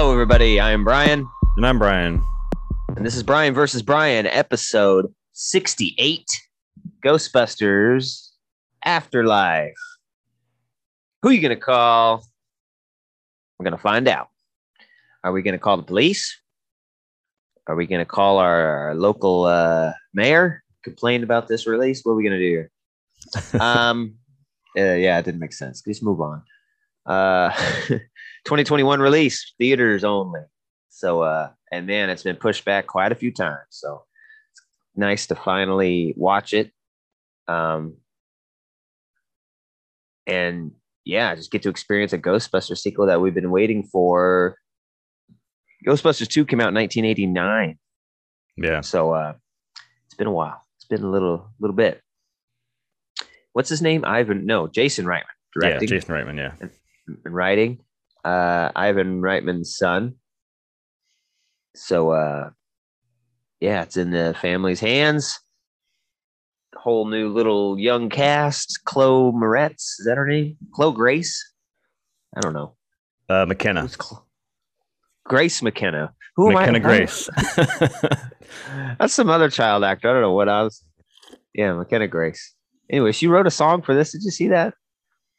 Hello, everybody. I am Brian, And I'm Brian. and this is Brian versus Brian, episode 68 Ghostbusters Afterlife. Who are you going to call? We're going to find out. Are we going to call the police? Are we going to call our local uh, mayor? Complain about this release? What are we going to do here? um, uh, yeah, it didn't make sense. Just move on. Uh, 2021 release, theaters only. So, uh, and man, it's been pushed back quite a few times. So, it's nice to finally watch it. Um, and yeah, just get to experience a Ghostbuster sequel that we've been waiting for. Ghostbusters 2 came out in 1989. Yeah. So, uh, it's been a while. It's been a little, little bit. What's his name? Ivan? No, Jason Reitman. Yeah. Jason Reitman. Yeah. and writing. Uh, Ivan Reitman's son. So, uh, yeah, it's in the family's hands. Whole new little young cast. Chloe Moretz, is that her name? Chloe Grace? I don't know. Uh, McKenna. Grace McKenna. Who am I- McKenna Grace. That's some other child actor. I don't know what I was. Yeah, McKenna Grace. Anyway, she wrote a song for this. Did you see that?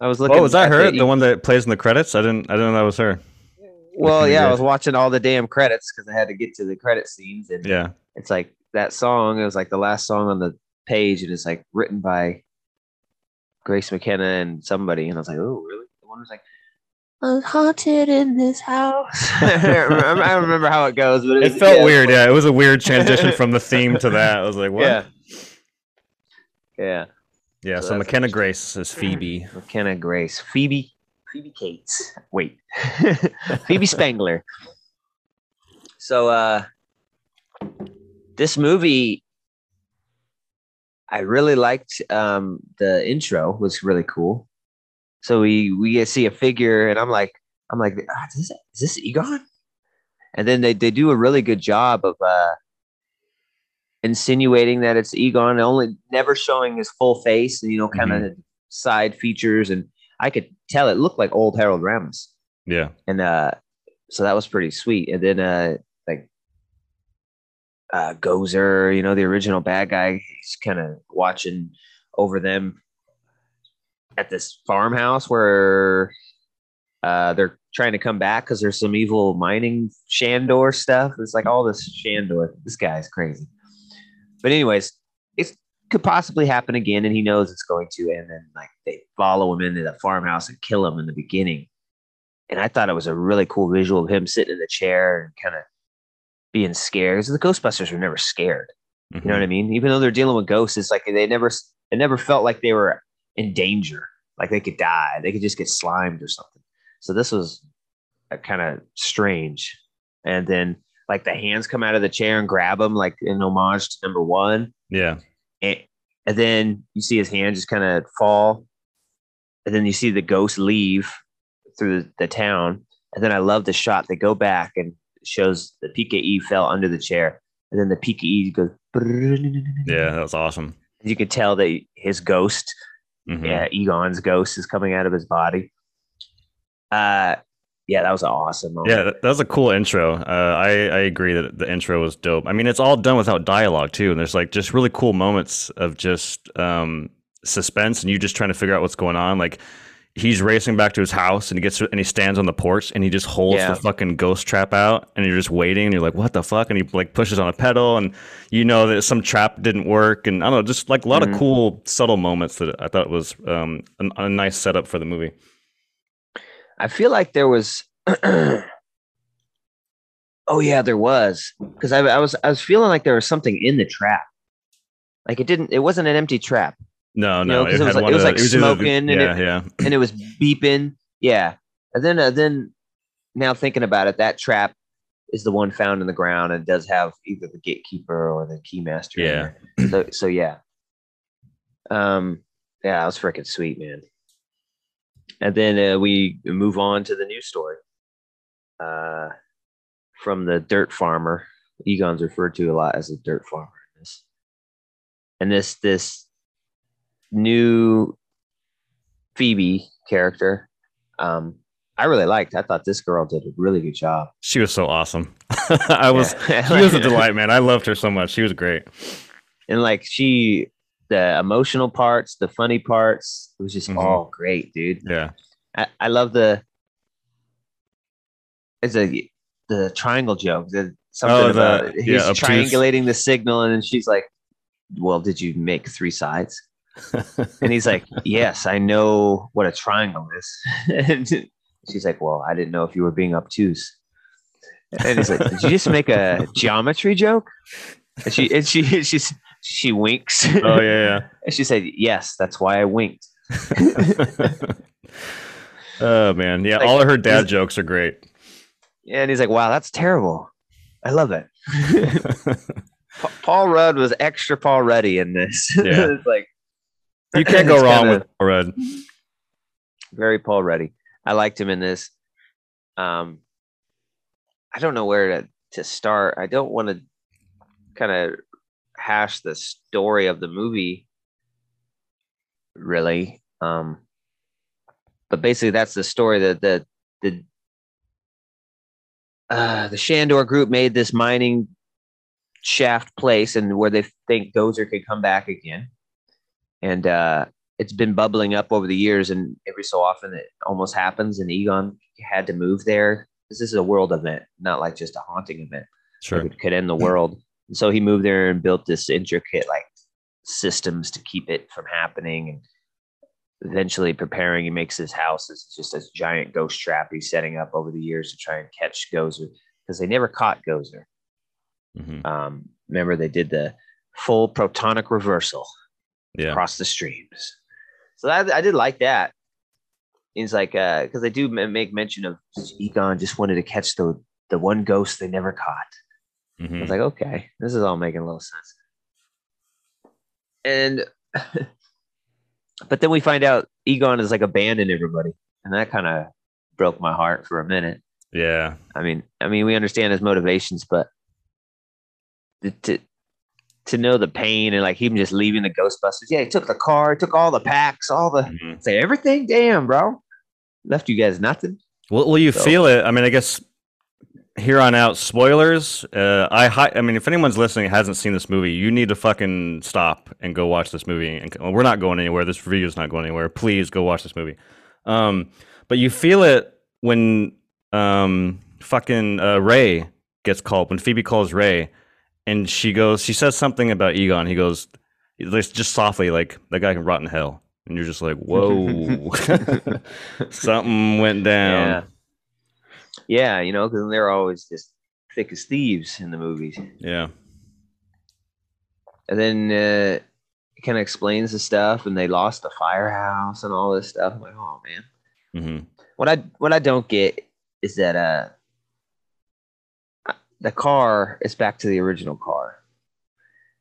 I was looking. oh, was that her? the- The one that plays in the credits? I didn't. I didn't know that was her. Well, yeah, I was watching all the damn credits because I had to get to the credit scenes, and Yeah. it's like that song. It was like the last song on the page, and it's like written by Grace McKenna and somebody, and I was like, oh, really? The one was like, "I was haunted in this house." I remember, I don't remember how it goes, but it, It was- felt yeah, weird. Yeah. It was a weird transition from the theme to that. I was like, what? Yeah, yeah. Yeah. So So, McKenna Grace is Phoebe. McKenna Grace, Phoebe, Phoebe Cates. Wait, Phoebe Spengler. So, uh, this movie, I really liked. Um, the intro was really cool. So we we see a figure, and I'm like, I'm like, ah, is, this, is this Egon? And then they they do a really good job of uh insinuating that it's Egon, only never showing his full face, and you know, kind of side features, and I could tell it looked like old Harold Ramis, Yeah. and uh, so that was pretty sweet. And then uh, like uh, Gozer, you know, the original bad guy, he's kind of watching over them at this farmhouse where uh, they're trying to come back because there's some evil mining Shandor stuff. It's like all this Shandor. This guy's crazy. But anyways, it could possibly happen again, and he knows it's going to. And then like they follow him into the farmhouse and kill him in the beginning. And I thought it was a really cool visual of him sitting in the chair and kind of being scared. Because the Ghostbusters were never scared. You know what I mm-hmm. mean? Even though they're dealing with ghosts, it's like they never it never felt like they were in danger, like they could die. They could just get slimed or something. So this was uh, kind of strange. And then like the hands come out of the chair and grab him, like in homage to number one. Yeah. And, and then you see his hand just kind of fall. And then you see the ghost leave through the, the town. And then I love the shot. They go back and shows the PKE fell under the chair. And then the PKE goes. Yeah. That was awesome. You can tell that his ghost, Mhm. yeah, Egon's ghost is coming out of his body. Uh, yeah, that was an awesome moment. Yeah, that, that was a cool intro. Uh, I I agree that the intro was dope. I mean, it's all done without dialogue too, and there's like just really cool moments of just um, suspense, and you just trying to figure out what's going on. Like he's racing back to his house, and he gets and he stands on the porch, and he just holds Yeah. the fucking ghost trap out, and you're just waiting, and you're like, what the fuck? And he like pushes on a pedal, and you know that some trap didn't work, and I don't know, just like a lot Mhm. of cool subtle moments that I thought was um, a, a nice setup for the movie. I feel like there was. oh yeah, there was because I, I was I was feeling like there was something in the trap. Like it didn't. It wasn't an empty trap, No, You no, know, 'cause it was like- it was like either the- smoking and yeah, it- yeah. and it was beeping. Yeah, and then uh, then now thinking about it, that trap is the one found in the ground and does have either the gatekeeper or the keymaster. Yeah. So so yeah. Um. Yeah, that was freaking sweet, man. And then uh, we move on to the news story. Uh, from the dirt farmer. Egon's referred to a lot as a dirt farmer in this. And this this new Phoebe character, um, I really liked. I thought this girl did a really good job. She was so awesome. I was she was a delight, man. I loved her so much. She was great. and like she, the emotional parts, the funny parts, it was just Mhm. all great, dude. Yeah. I, I love the it's a the triangle joke. The something Oh, the- about he's yeah, triangulating the signal, and then she's like, "Well, did you make three sides?" And he's like, "Yes, I know what a triangle is." and she's like, "Well, I didn't know if you were being obtuse." And he's like, "Did you just make a geometry joke?" And she and she she's she winks. oh yeah, and she said, "Yes, that's why I winked." oh man. Yeah, Like, all of her dad jokes are great. Yeah, And he's like, "Wow, that's terrible. I love it." Pa- Paul Rudd was extra Paul Ruddy in this. Yeah. it's like you can't go wrong kinda- with Rudd. very Paul Ruddy. I liked him in this. Um, I don't know where to to start. I don't want to kind of hash the story of the movie, really. Um, but basically, that's the story that the the uh, the Shandor group made this mining shaft place, and where they think Gozer could come back again, and uh, it's been bubbling up over the years, and every so often it almost happens, and Egon had to move there. This is a world event, not like just a haunting event. Sure. It could end the world. And so he moved there and built this intricate like systems to keep it from happening. And eventually preparing, he makes his house. It's just a giant ghost trap he's setting up over the years to try and catch Gozer because they never caught Gozer. Mhm. Um, remember, they did the full protonic reversal Yeah. across the streams. So I, I did like that. He's like, because they do make mention of Egon just wanted to catch the the one ghost they never caught. I Mhm. was like, okay, this is all making a little sense. And but then we find out Egon is like abandoned everybody, and that kind of broke my heart for a minute. Yeah. I mean, I mean, we understand his motivations, but to to, know the pain and like him just leaving the Ghostbusters. Yeah, he took the car, took all the packs, all the Mhm. say everything. Damn, bro, left you guys nothing. Well, will you So- feel it? I mean, I guess here on out, spoilers. Uh, I hi- I mean, if anyone's listening and hasn't seen this movie, you need to fucking stop and go watch this movie. And well, we're not going anywhere. This review is not going anywhere. Please go watch this movie. Um, but you feel it when um fucking uh, Ray gets called when Phoebe calls Ray, and she goes, she says something about Egon. He goes, just softly, like that guy can rot in hell. And you're just like, whoa, something went down. Yeah, yeah, you know, because they're always just thick as thieves in the movies. Yeah. And then uh, it kind of explains the stuff, and they lost the firehouse and all this stuff. I'm like, oh man. hmm What I what I don't get is that uh the car is back to the original car.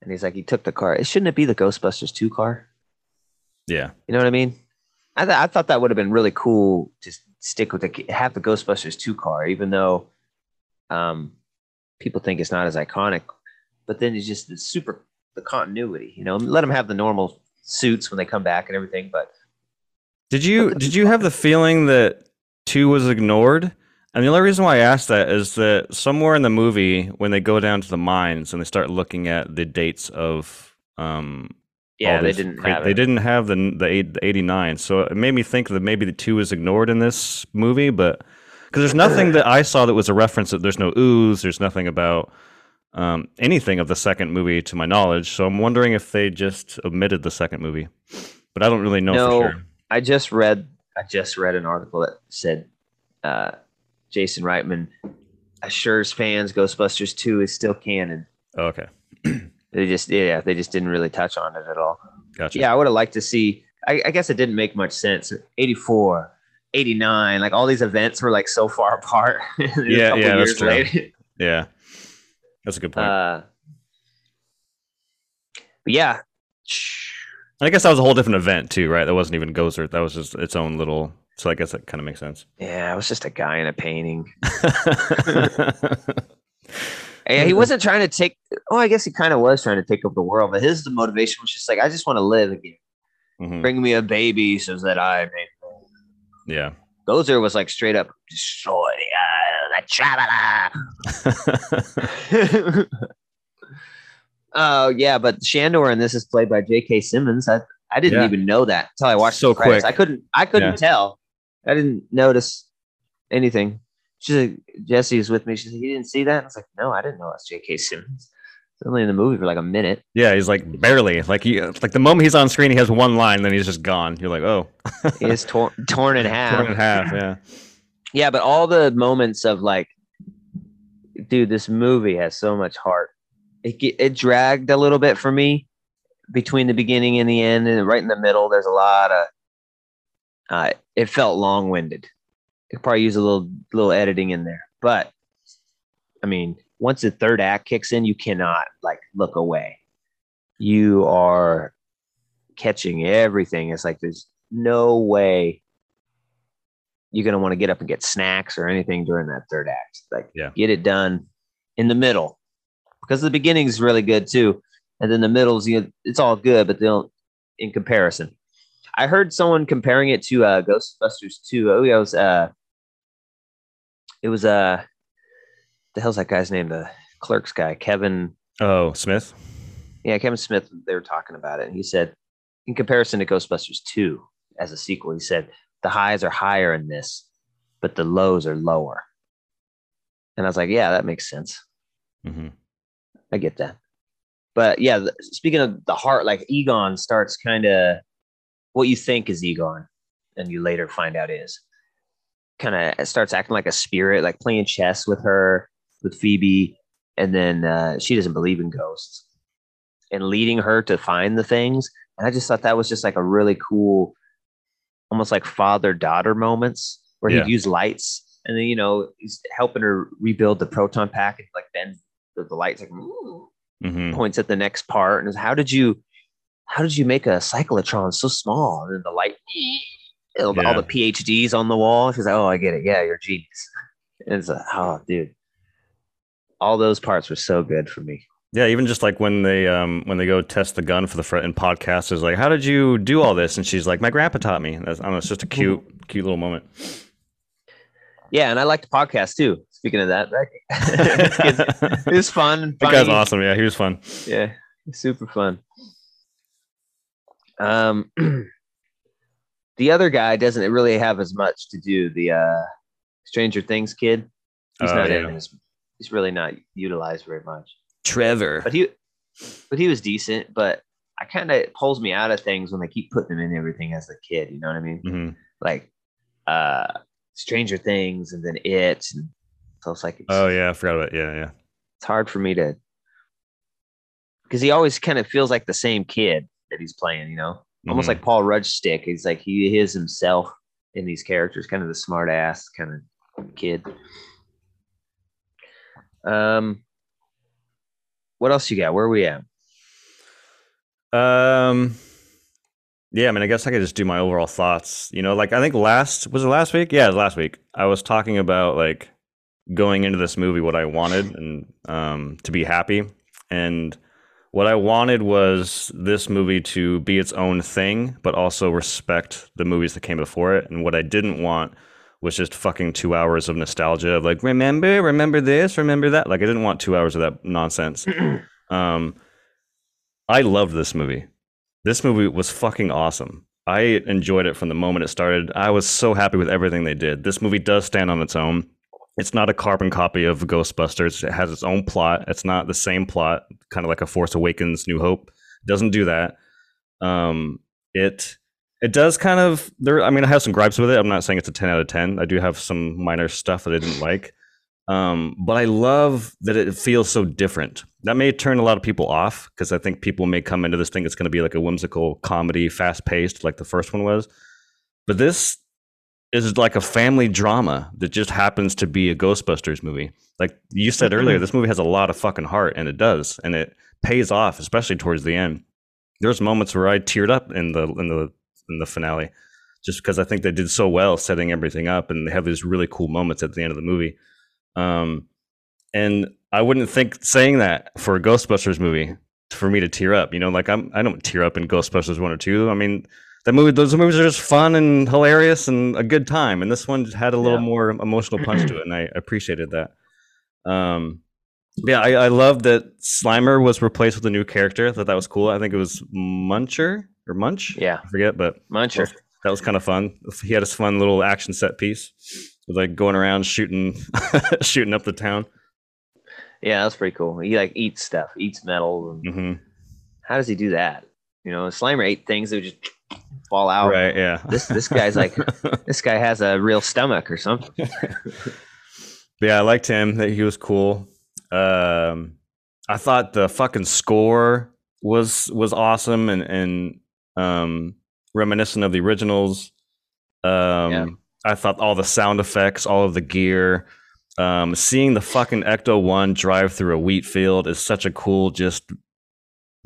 And he's like, he took the car. It shouldn't it be the Ghostbusters 2 car? Yeah. You know what I mean? I, th- I thought that would have been really cool to s- stick with the have the Ghostbusters 2 car, even though um people think it's not as iconic. But then it's just the super the continuity, you know, let them have the normal suits when they come back and everything. But Did you did you have the feeling that two was ignored? And the only reason why I asked that is that somewhere in the movie, when they go down to the mines and they start looking at the dates of, um, yeah, they didn't cra- have they didn't have the the, eight, the eighty nine. So it made me think that maybe the two was ignored in this movie, but because there's nothing that I saw that was a reference. That there's no ooze. There's nothing about um, anything of the second movie to my knowledge. So I'm wondering if they just omitted the second movie, but I don't really know No. for sure. I just read I just read an article that said uh, Jason Reitman assures fans Ghostbusters 2 is still canon. Okay, They just yeah, they just didn't really touch on it at all. gotcha. Yeah, I would have liked to see I, I guess it didn't make much sense. 84, 89, like all these events were like so far apart. And then a Yeah, yeah, that's true. later- Yeah, that's a good point. Uh, but yeah. I guess that was a whole different event too, right? That wasn't even Gozer. That was just its own little. So I guess that kind of makes sense. Yeah, it was just a guy in a painting. Yeah, he wasn't trying to take. Oh, I guess he kind of was trying to take over the world, but his motivation was just like, I just want to live again. Mhm. Bring me a baby so that I may. Yeah, Gozer was like straight up destroy uh, the traveler. Oh yeah, but Shandor and this is played by J.K. Simmons. I I didn't Yeah. even know that until I watched So the quick. I couldn't I couldn't Yeah. tell. I didn't notice anything. She's like, Jesse's with me. She's like, you didn't see that? I was like, no, I didn't know that's J.K. Simmons. It's only in the movie for like a minute. yeah, he's like barely like he like the moment he's on screen, he has one line, then he's just gone. You're like, oh, He is torn torn in half. torn in half. Yeah, Yeah, but all the moments of like, dude, this movie has so much heart. It it dragged a little bit for me between the beginning and the end, and right in the middle, there's a lot of. Uh, it felt long winded. Could probably use a little little editing in there, but I mean, once the third act kicks in, you cannot like look away. You are catching everything. It's like there's no way you're gonna want to get up and get snacks or anything during that third act. Like, Yeah. get it done in the middle because the beginning is really good too, and then the middle's you know, it's all good, but they don't in comparison. I heard someone comparing it to uh, Ghostbusters 2. Oh, yeah, it was uh, it was uh, the hell's that guy's name? The clerks guy, Kevin. oh Smith. Yeah, Kevin Smith. They were talking about it, and he said, in comparison to Ghostbusters 2 as a sequel, he said the highs are higher in this, but the lows are lower. And I was like, yeah, that makes sense. hmm I get that. But yeah, speaking of the heart, like Egon starts kind of what you think is Egon, and you later find out is kind of starts acting like a spirit, like playing chess with her, with Phoebe, and then uh, she doesn't believe in ghosts, and leading her to find the things. And I just thought that was just like a really cool, almost like father daughter moments where Yeah. he'd use lights, and then you know he's helping her rebuild the proton pack, and like then the, the lights like "Ooh," hmm points at the next part and how did you how did you make a cyclotron so small and then the light all, Yeah. the phds on the wall she's like oh i get it yeah you're a genius and it's like oh dude all those parts were so good for me Yeah, even just like when they um when they go test the gun for the front in podcast is like, how did you do all this? And she's like, my grandpa taught me. That's, I don't know. It's just a cute, cute little moment. yeah and i liked the podcast too speaking of that it was fun That guy's awesome. Yeah, he was fun. yeah super fun um the other guy doesn't really have as much to do the uh stranger things kid he's Oh, not yeah. in this he's really not utilized very much Trevor. but he but he was decent but i kind of pulls me out of things when they keep putting him in everything as a kid you know what i mean hmm like uh stranger things and then it and so it's like it's, Oh yeah, I forgot about. Yeah, yeah. it's hard for me to because he always kind of feels like the same kid that he's playing you know almost Mhm. like paul rudd's stick he's like he is himself in these characters kind of the smart ass kind of kid um what else you got where are we at Um, yeah, I mean, I guess I could just do my overall thoughts. You know, like I think last was it last week? Yeah, it was last week. I was talking about like going into this movie what I wanted and um to be happy, and what I wanted was this movie to be its own thing, but also respect the movies that came before it. And what I didn't want was just fucking two hours of nostalgia of like remember, remember this, remember that. Like I didn't want two hours of that nonsense. Um, I loved this movie. This movie was fucking awesome. I enjoyed it from the moment it started. I was so happy with everything they did. This movie does stand on its own. It's not a carbon copy of Ghostbusters. It has its own plot. It's not the same plot, kind of like a Force Awakens, New Hope. Doesn't do that. Um, it it does kind of there. I mean, I have some gripes with it. I'm not saying it's a 10 out of 10. I do have some minor stuff that I didn't like. Um, but I love that it feels so different. That may turn a lot of people off because I think people may come into this thing. It's going to be like a whimsical comedy, fast paced, like the first one was. But this is like a family drama that just happens to be a Ghostbusters movie. Like you said earlier, this movie has a lot of fucking heart, and it does, and it pays off, especially towards the end. There's moments where I teared up in the in the in the finale, just because I think they did so well setting everything up, and they have these really cool moments at the end of the movie. Um, and I wouldn't think saying that for a Ghostbusters movie for me to tear up. You know, like I'm I don't tear up in Ghostbusters one or two. I mean, that movie those movies are just fun and hilarious and a good time and this one had a little Yeah. more emotional punch to it and i appreciated that um yeah I, I love that slimer was replaced with a new character I thought that was cool i think it was muncher or munch Yeah. i forget but Muncher. that was kind of fun he had his fun little action set piece with like going around shooting shooting up the town Yeah, that's pretty cool. He like eats stuff, eats metal. And hmm How does he do that? You know, Slimer ate things that would just fall out. right yeah This this guy's like this guy has a real stomach or something. yeah, I liked him. That he was cool. Um, I thought the fucking score was was awesome and and um, reminiscent of the originals. Um, Yeah. I thought all the sound effects, all of the gear, um, seeing the fucking Ecto One drive through a wheat field is such a cool just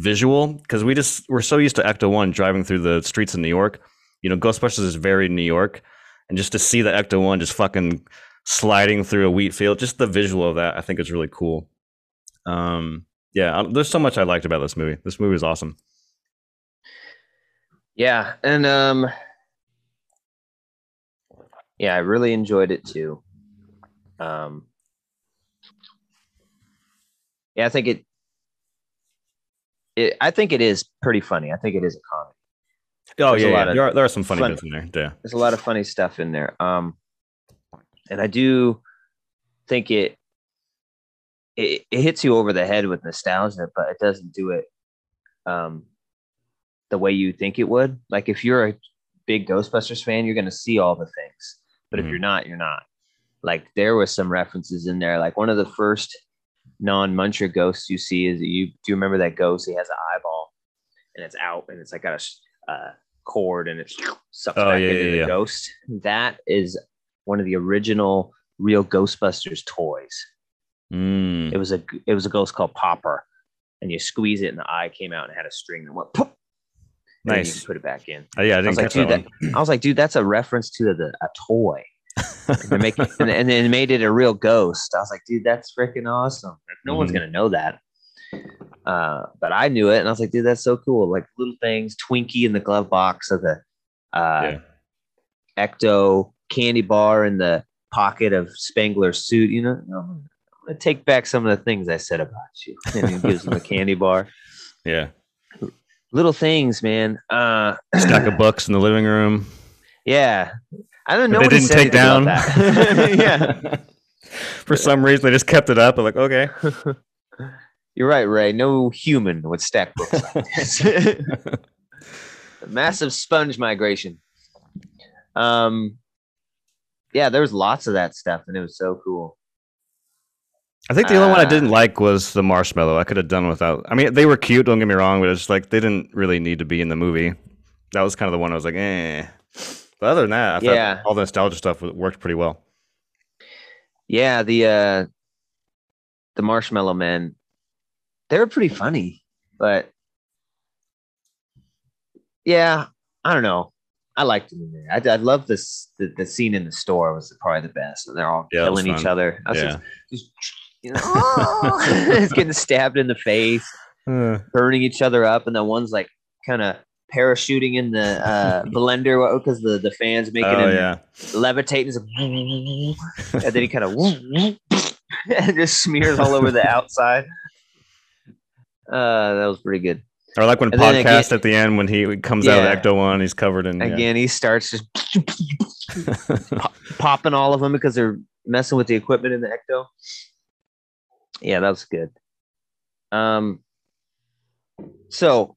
visual because we just we're so used to Ecto One driving through the streets of New York. You know, Ghostbusters is very New York, and just to see the Ecto One just fucking sliding through a wheat field, just the visual of that, I think is really cool. Um, yeah, there's so much I liked about this movie. This movie is awesome. Yeah, and um yeah, I really enjoyed it too. Um Yeah, I think it it I think it is pretty funny. I think it is a comedy. Oh There's a yeah, lot yeah. of there are there are some funny fun- bits in there. Yeah, There's a lot of funny stuff in there. Um and I do think it it, it hits you over the head with nostalgia, but it doesn't do it um the way you think it would. Like if you're a big Ghostbusters fan, you're gonna see all the things. But Mhm. if you're not, you're not. Like there was some references in there. Like one of the first non-muncher ghosts you see is you do you remember that ghost? He has an eyeball and it's out and it's like got a uh, cord and it sucks Oh, back yeah, into yeah, the yeah. ghost. That is one of the original real Ghostbusters toys. Mm. It was a it was a ghost called Popper, and you squeeze it and the eye came out and had a string that went pop. And you nice. put it back in. Uh, yeah, I I was like, dude, that, that, I was like, dude, that's a reference to the a toy. And they're and, and then made it a real ghost. I was like, dude, that's freaking awesome. No one's Mhm. gonna know that. Uh, but I knew it, and I was like, dude, that's so cool. Like little things, Twinkie in the glove box of the uh, Yeah. Ecto candy bar in the pocket of Spengler's suit. You know, I'm gonna take back some of the things I said about you. And he gives him a candy bar. Yeah, Little things, man. Uh, stack of books in the living room. yeah. I don't know. they didn't take down. yeah. For some reason, they just kept it up. I'm like, okay. You're right, Ray. No human would stack books like this. Massive sponge migration. Um, yeah, there was lots of that stuff, and it was so cool. I think the only one I Uh, didn't like was the marshmallow. I could have done without. I mean, they were cute. Don't get me wrong, but it's like they didn't really need to be in the movie. That was kind of the one I was like, eh. But other than that, I thought Yeah. all the nostalgia stuff worked pretty well. Yeah, the uh, the Marshmallow Men, they were pretty funny, but yeah, I don't know. I liked them in there. I, I love this. The, the scene in the store was probably the best, and they're all Yeah, killing each other. I was Yeah. just, just, you know, it's getting stabbed in the face. Uh, burning each other up, and then one's like kind of parachuting in the uh, blender because the the fans making oh him yeah, levitate, and, and then he kind of and just smears all over the outside. Uh, that was pretty good. or like when And podcast again- at the end when he comes Yeah. out of Ecto One, he's covered in. yeah. Again, he starts just pop- popping all of them because they're messing with the equipment in the ecto. Yeah, that was good. Um, so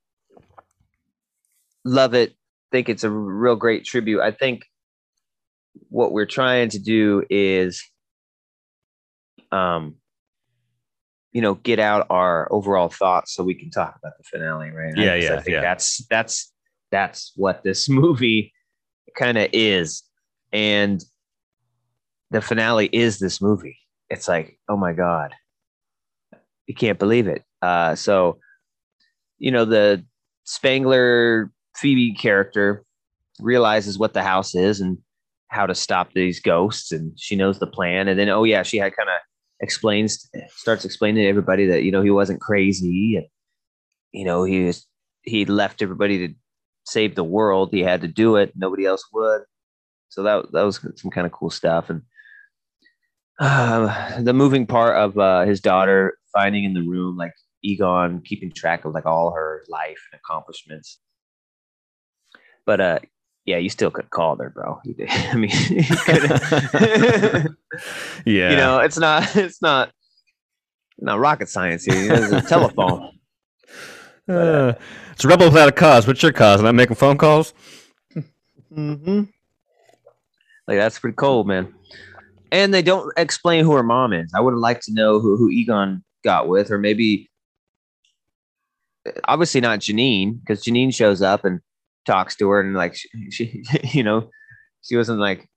love it. Think it's a real great tribute. I think what we're trying to do is, um, you know, get out our overall thoughts so we can talk about the finale, right? Yeah, I- yeah, I think yeah. that's that's that's what this movie kind of is, and the finale is this movie. It's like, oh my god, you can't believe it. Uh, so, you know, the Spengler Phoebe character realizes what the house is and how to stop these ghosts, and she knows the plan. And then, oh yeah, she had kind of explains, starts explaining to everybody that you know he wasn't crazy, and you know he was he left everybody to save the world. He had to do it. Nobody else would. So that that was some kind of cool stuff. And uh, the moving part of uh, his daughter finding in the room like Egon keeping track of like all her life and accomplishments. But uh, yeah, you still could call her, bro. You did. I mean, yeah, you know, it's not it's not not rocket science here. It's a telephone. Uh, it's a rebel without a cause. What's your cause? Am I making phone calls? Mm-hmm. Like that's pretty cold, man. And they don't explain who her mom is. I would have liked to know who, who Egon got with, or maybe obviously not Janine, because Janine shows up and talks to her and like she, she you know, she wasn't like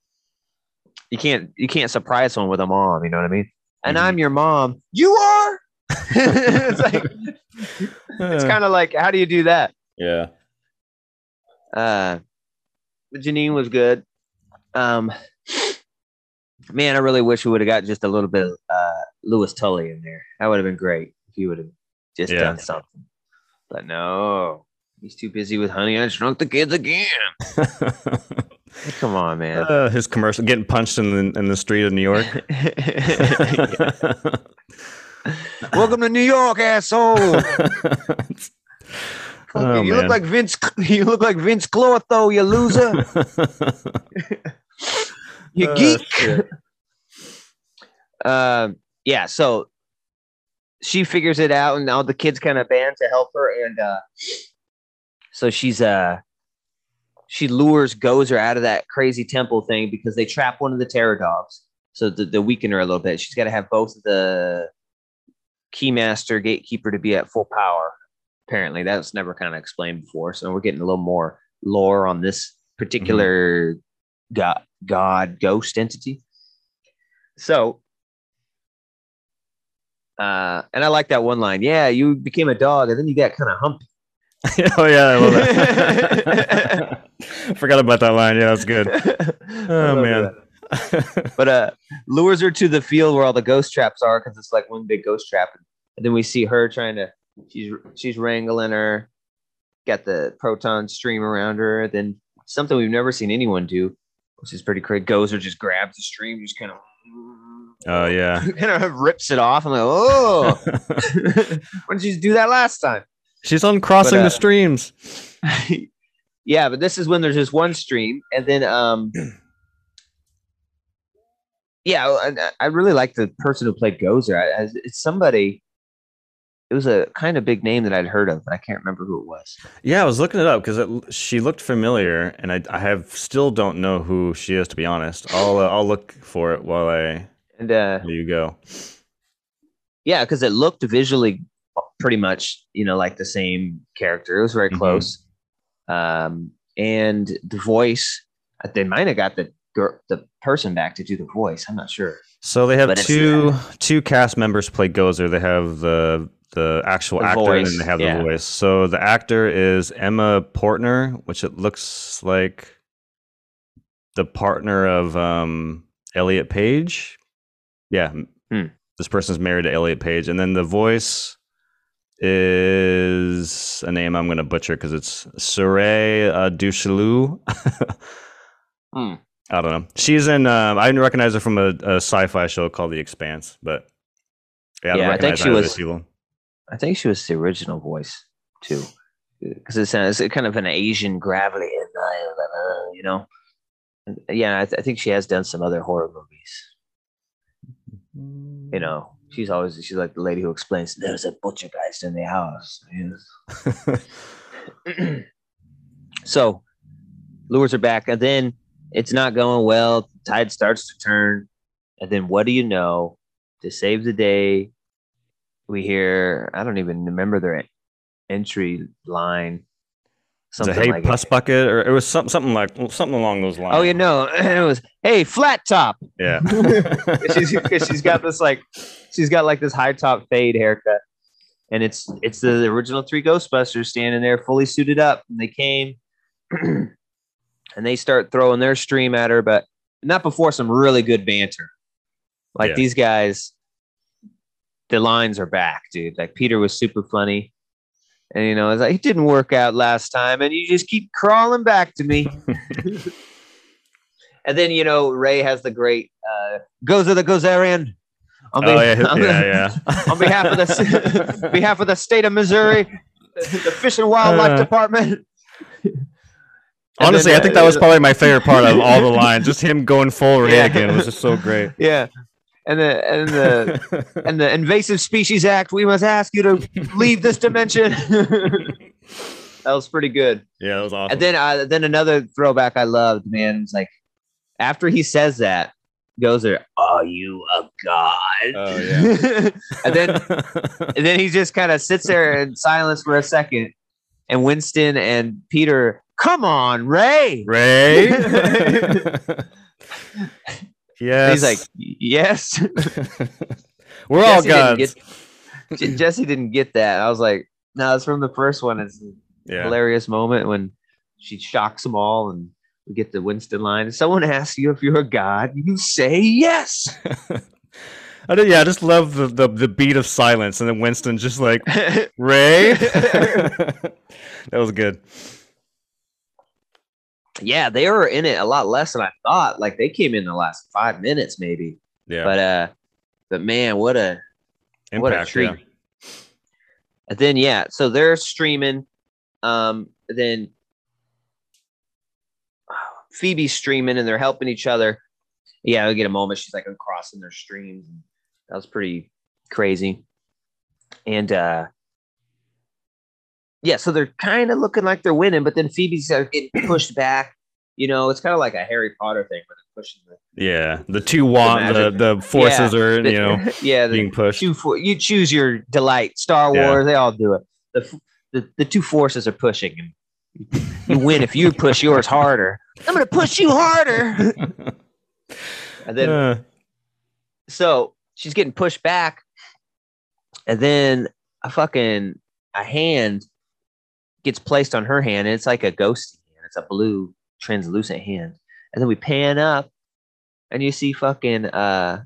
you can't you can't surprise someone with a mom, you know what I mean? And Mhm. I'm your mom. You are? it's like it's kind of like how do you do that? yeah. Uh, Janine was good. Um, man, I really wish we would have got just a little bit of uh, Louis Tully in there. That would have been great if he would have just Yeah. done something. But no, he's too busy with Honey. I Shrunk the Kids again. Come on, man. Uh, his commercial getting punched in the in the street of New York. Welcome to New York, asshole. Oh, you man. look like Vince. You look like Vince Clortho. You loser. You Oh, geek. um, yeah, so she figures it out, and all the kids kind of band to help her, and uh, so she's uh, she lures Gozer out of that crazy temple thing because they trap one of the terror dogs, so to, to weaken her a little bit. She's got to have both of the keymaster gatekeeper to be at full power. Apparently, that's never kind of explained before, so we're getting a little more lore on this particular god, god ghost entity. So, uh, and I like that one line. Yeah, you became a dog, and then you got kind of humpy. oh yeah, I love that. Forgot about that line. Yeah, that's good. Oh man. But uh, lures her to the field where all the ghost traps are because it's like one big ghost trap. And then we see her trying to. She's she's wrangling her. Got the proton stream around her. Then something we've never seen anyone do, which is pretty crazy. Gozer just grabs the stream, just kind of. oh yeah. kind of rips it off. I'm like, oh, why did you do that last time? She's uncrossing But, uh, the streams. yeah, but this is when there's just one stream, and then um, yeah, I, I really like the person who played Gozer. I, I- it's somebody. It was a kind of big name that I'd heard of, but I can't remember who it was. Yeah, I was looking it up because she looked familiar, and I, I have still don't know who she is to be honest. I'll uh, I'll look for it while I And uh, let you go. yeah, because it looked visually pretty much, you know, like the same character. It was very Mhm. close. Um, and the voice, uh, they might have got the the person back to do the voice. I'm not sure. So they have But two two cast members play Gozer. They have the the actual The actor voice, and they have yeah. the voice. So the actor is Emma Portner, which it looks like the partner of um, Elliot Page. Yeah, Hmm. this person's married to Elliot Page, and then the voice is a name I'm going to butcher because it's Saray uh, Duchelou. Hmm. I don't know. She's in. Um, I didn't recognize her from a, a sci-fi show called The Expanse, but yeah, I, Yeah, I think she was- people. I think she was the original voice too, because it sounds kind of an Asian gravelly, you know. And, Yeah, I, th- I think she has done some other horror movies. You know, she's always she's like the lady who explains there's a butcher geist in the house. Yes. so lures her back, and then it's not going well. Tide starts to turn, and then what do you know? To save the day, we hear I don't even remember their entry line. Is it hey like pus bucket or it was something something like something along those lines. Oh, you know, it was hey flat top. yeah. she's, 'cause she's got this like she's got like this high top fade haircut and it's it's the original three ghostbusters standing there fully suited up and they came and they start throwing their stream at her but not before some really good banter like Yeah. these guys the lines are back dude like peter was super funny And you know, it's like it didn't work out last time, and you just keep crawling back to me. and then you know, Ray has the great uh, "Gozer the Gozerian." On, oh yeah, on, yeah, yeah. on behalf of the behalf of the state of Missouri, the Fish and Wildlife Uh, Department. Honestly, then, I think uh, that was probably my favorite part of all the lines. Just him going full Ray again was just so great. Yeah, and the and the and the Invasive Species Act. We must ask you to leave this dimension. that was pretty good. yeah, that was awesome. And then uh, then another throwback I loved, man, was like after he says that, Gozer, Are you a god? Oh, yeah. and then and then he just kind of sits there in silence for a second. And Winston and Peter, come on, Ray. Ray. Yes. He's like, Yes. We're all Jesse didn't gods. get- Jesse didn't get that. I was like, No, it's from the first one. It's a Yeah. hilarious moment when she shocks them all and we get the Winston line. If Someone asks you if you're a god, you say yes. I did, yeah, I just love the, the the beat of silence, and then Winston just like Ray. that was good. Yeah, they were in it a lot less than I thought. Like they came in the last five minutes, maybe. Yeah, But uh, but man, what a what a impact. treat. yeah. And then yeah, so they're streaming. Um, then Phoebe's streaming and they're helping each other. Yeah, we get a moment. She's like crossing their streams. That was pretty crazy. And uh yeah, so they're kind of looking like they're winning, but then Phoebe's getting pushed back. You know, it's kind of like a Harry Potter thing where they're pushing the Yeah, the two want the, magic. the forces Yeah, are the- you know yeah, the, being pushed. two for you choose your delight. Star Yeah. Wars, they all do it. The, the the two forces are pushing, and you win if you push yours harder. I'm gonna push you harder. and then Uh, so she's getting pushed back, and then a fucking a hand gets placed on her hand, and it's like a ghost hand. It's a blue translucent hand, and then we pan up, and you see fucking uh,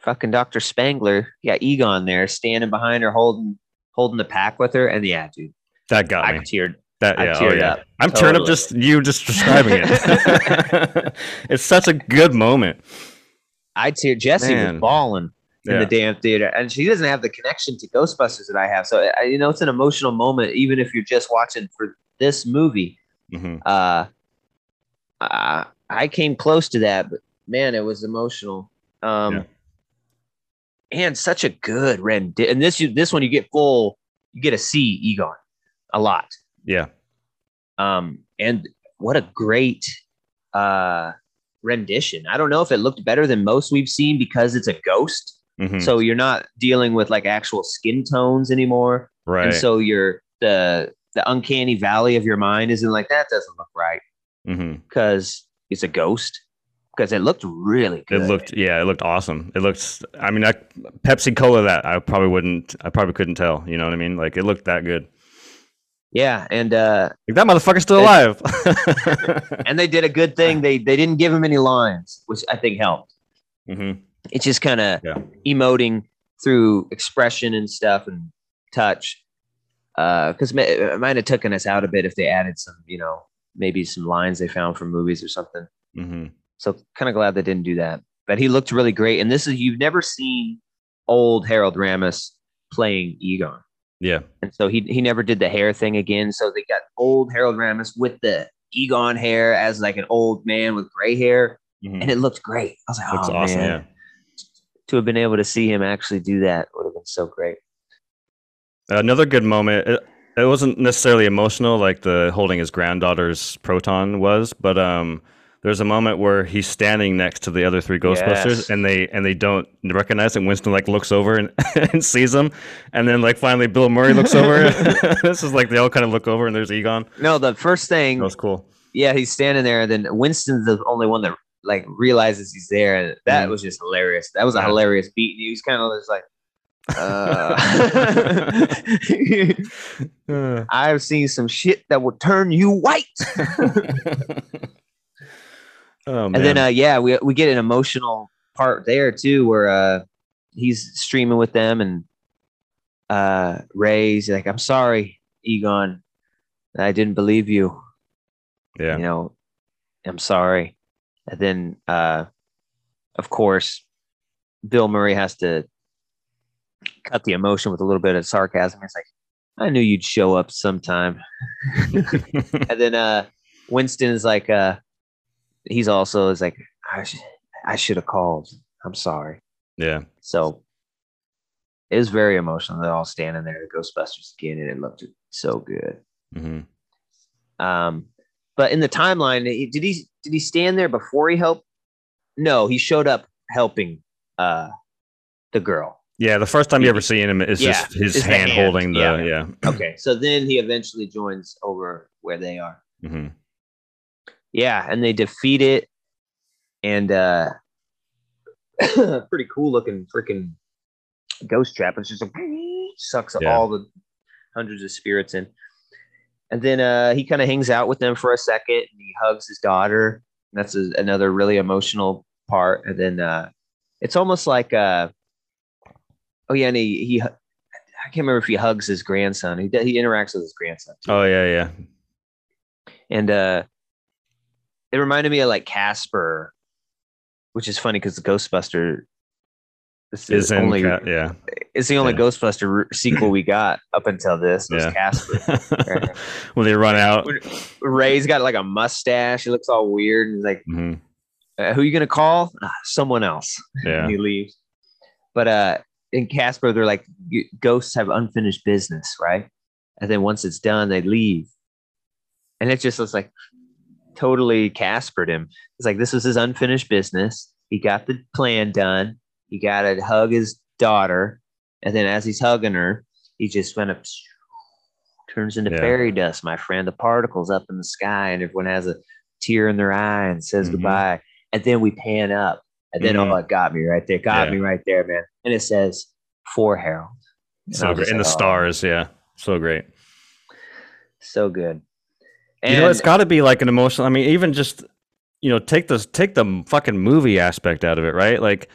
fucking Doctor Spengler, yeah, Egon there standing behind her, holding holding the pack with her, and yeah, dude, that got I me. teared. That I yeah, oh, teared yeah. up. I'm turned up just you just describing it. it's such a good moment. I teared. Jesse Man. was balling. In Yeah. the damn theater, and she doesn't have the connection to Ghostbusters that I have. So I, you know, it's an emotional moment, even if you're just watching for this movie. Mhm. Uh, uh I came close to that, but man, it was emotional. Um, Yeah. and such a good rendition. And this, you, this one, you get full, you get to see Egon a lot. Yeah. Um, and what a great uh rendition. I don't know if it looked better than most we've seen because it's a ghost. Mhm. So you're not dealing with like actual skin tones anymore. right. And so you're the the uncanny valley of your mind isn't like that doesn't look right because it's a ghost. Because it looked really It looked yeah, it looked awesome. It looked I mean I, Pepsi Cola that I probably wouldn't I probably couldn't tell, you know what I mean? Like it looked that good. yeah, and uh Like that motherfucker's still alive. and they did a good thing. They they didn't give him any lines, which I think helped. Mhm. It's just kind of Yeah. emoting through expression and stuff and touch. Because it might have taken us out a bit if they added some, you know, maybe some lines they found from movies or something. Mhm. So kind of glad they didn't do that. But he looked really great. And this is you've never seen old Harold Ramis playing Egon. Yeah. And so he he never did the hair thing again. So they got old Harold Ramis with the Egon hair as like an old man with gray hair. Mhm. And it looked great. I was like, Looks oh, awesome, man. yeah. To have been able to see him actually do that would have been so great. Another good moment. It, it wasn't necessarily emotional like the holding his granddaughter's proton was, but um, there's a moment where he's standing next to the other three Ghostbusters, Yes. and they and they don't recognize him. Winston like looks over and, and sees him, and then like finally Bill Murray looks over. this is like they all kind of look over, and there's Egon. No, the first thing, That was cool. yeah, he's standing there, and then Winston's the only one that like realizes he's there, and that Mhm. was just hilarious. That was a hilarious beat. He was kind of just like, uh, I've seen some shit that will turn you white. oh man. And then, uh, yeah, we we get an emotional part there too, where uh, he's streaming with them, and uh, Ray's like, I'm sorry, Egon. I didn't believe you. Yeah. You know, I'm sorry. And then, uh, of course, Bill Murray has to cut the emotion with a little bit of sarcasm. It's like, I knew you'd show up sometime. and then uh, Winston is like, uh, he's also is like, I, sh- I should have called. I'm sorry. yeah. So it was very emotional. They're all standing there, the Ghostbusters again, and it looked so good. hmm Um, but in the timeline, did he did he stand there before he helped? No, he showed up helping uh the girl. Yeah. The first time you ever see him is Yeah, just his hand, hand, holding the yeah. yeah. Okay, so then he eventually joins over where they are. hmm Yeah, and they defeat it, and uh pretty cool looking freaking ghost trap. It's just like sucks Yeah. all the hundreds of spirits in. And then uh he kind of hangs out with them for a second and he hugs his daughter. And That's a, another really emotional part. And then uh it's almost like uh oh yeah, and he, he I can't remember if he hugs his grandson. He he interacts with his grandson. too Oh yeah, yeah. and uh it reminded me of like Casper, which is funny because the Ghostbuster is Is in only yeah. it's the only yeah. Ghostbuster sequel we got up until this was Yeah. Casper. when they run out. Ray's got like a mustache. He looks all weird and he's like, hmm uh, "Who you gonna call? Ah, someone else." Yeah. And he leaves. But uh, in Casper, they're like ghosts have unfinished business, right? And then once it's done, they leave, and it just looks like totally Caspered him. It's like this was his unfinished business. He got the plan done. He got to hug his daughter, and then as he's hugging her, he just went up, turns into Yeah. fairy dust, my friend. The particles up in the sky, and everyone has a tear in their eye and says Mhm. goodbye. And then we pan up, and then Mhm. oh, it got me right there. Got Yeah. me right there, man. And it says for Harold. And So great. In the oh, stars, yeah. So great. so good. you know, it's got to be like an emotional. I mean, even just you know, take this, take the fucking movie aspect out of it, right? Like,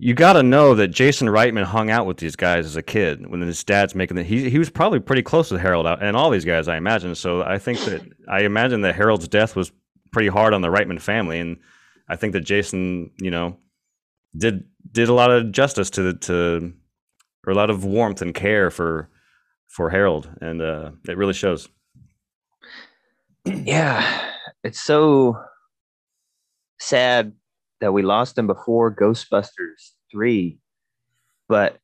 you got to know that Jason Reitman hung out with these guys as a kid when his dad's making the. He he was probably pretty close with Harold and all these guys, I imagine. So I think that I imagine that Harold's death was pretty hard on the Reitman family, and I think that Jason, you know, did did a lot of justice to to or a lot of warmth and care for for Harold, and uh, it really shows. yeah, it's so sad that we lost him before Ghostbusters 3, but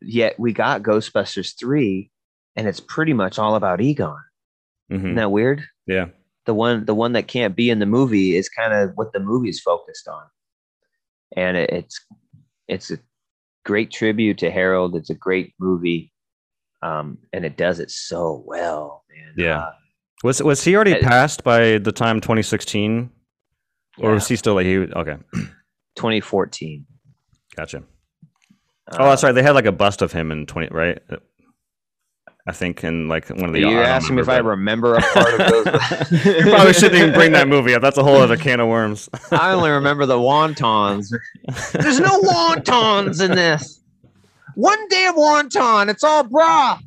yet we got Ghostbusters 3 and it's pretty much all about Egon. hmm Isn't that weird? Yeah. The one the one that can't be in the movie is kind of what the movie is focused on. And it, it's it's a great tribute to Harold. It's a great movie. Um, and it does it so well, man. Yeah. Uh, Was was he already Uh, passed by the time 2016, or yeah, was he still like he? Okay, 2014. gotcha. Uh, oh, that's right. They had like a bust of him in 20, right? I think in like one of the. You're I don't asking me if I remember, remember a part of those. you probably shouldn't even bring that movie up. That's a whole other can of worms. I only remember the wontons. There's no wontons in this. One damn wonton. It's all bra.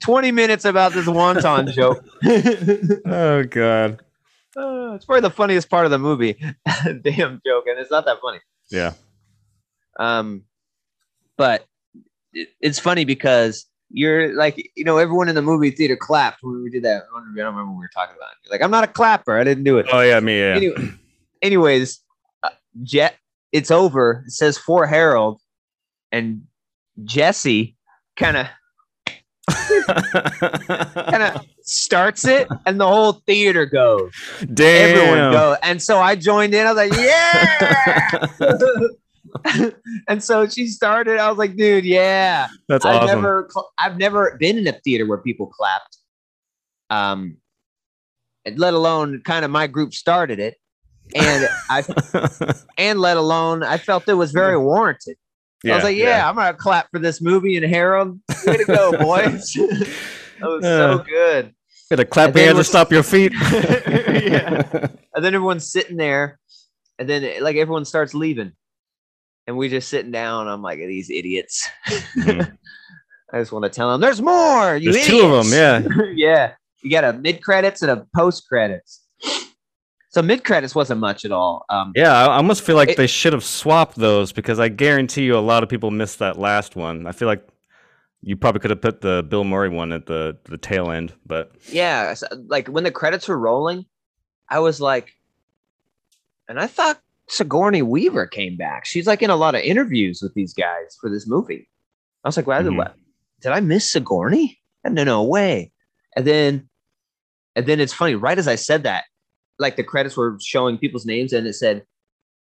20 minutes about this wonton joke. oh god. Uh, it's probably the funniest part of the movie. damn joke. And it's not that funny. Yeah. Um, but it, it's funny because you're like, you know, everyone in the movie theater clapped when we did that. I don't remember what we were talking about. You're like, I'm not a clapper. I didn't do it. Oh yeah, me. Yeah. Anyway, anyways, uh, Jet, it's over. It says for Harold, and Jesse kind of kind of starts it, and the whole theater goes. Damn. Everyone go, and so I joined in. I was like, yeah. and so she started. I was like, dude, yeah. That's I've awesome. never, cl- I've never been in a theater where people clapped. Um, let alone kind of my group started it, and I and let alone I felt it was very warranted. I was like, yeah, I'm gonna clap for this movie and Harold. Way to go, boys! that was so Uh, good. Gotta clap your hands to stop your feet. Yeah. And then everyone's sitting there, and then like everyone starts leaving, and we just sitting down. I'm like, these idiots. Mhm. I just want to tell them there's more. You There's two of them. Yeah. yeah. You got a mid credits and a post credits. So mid credits wasn't much at all. Um, Yeah, I I almost feel like It- they should have swapped those because I guarantee you a lot of people missed that last one. I feel like you probably could have put the Bill Murray one at the the tail end, but yeah, like when the credits were rolling, I was like, and I thought Sigourney Weaver came back. She's like in a lot of interviews with these guys for this movie. I was like, well, Mhm. what? Did I miss Sigourney? No, no way. And then, and then it's funny. Right as I said that, like the credits were showing people's names, and it said,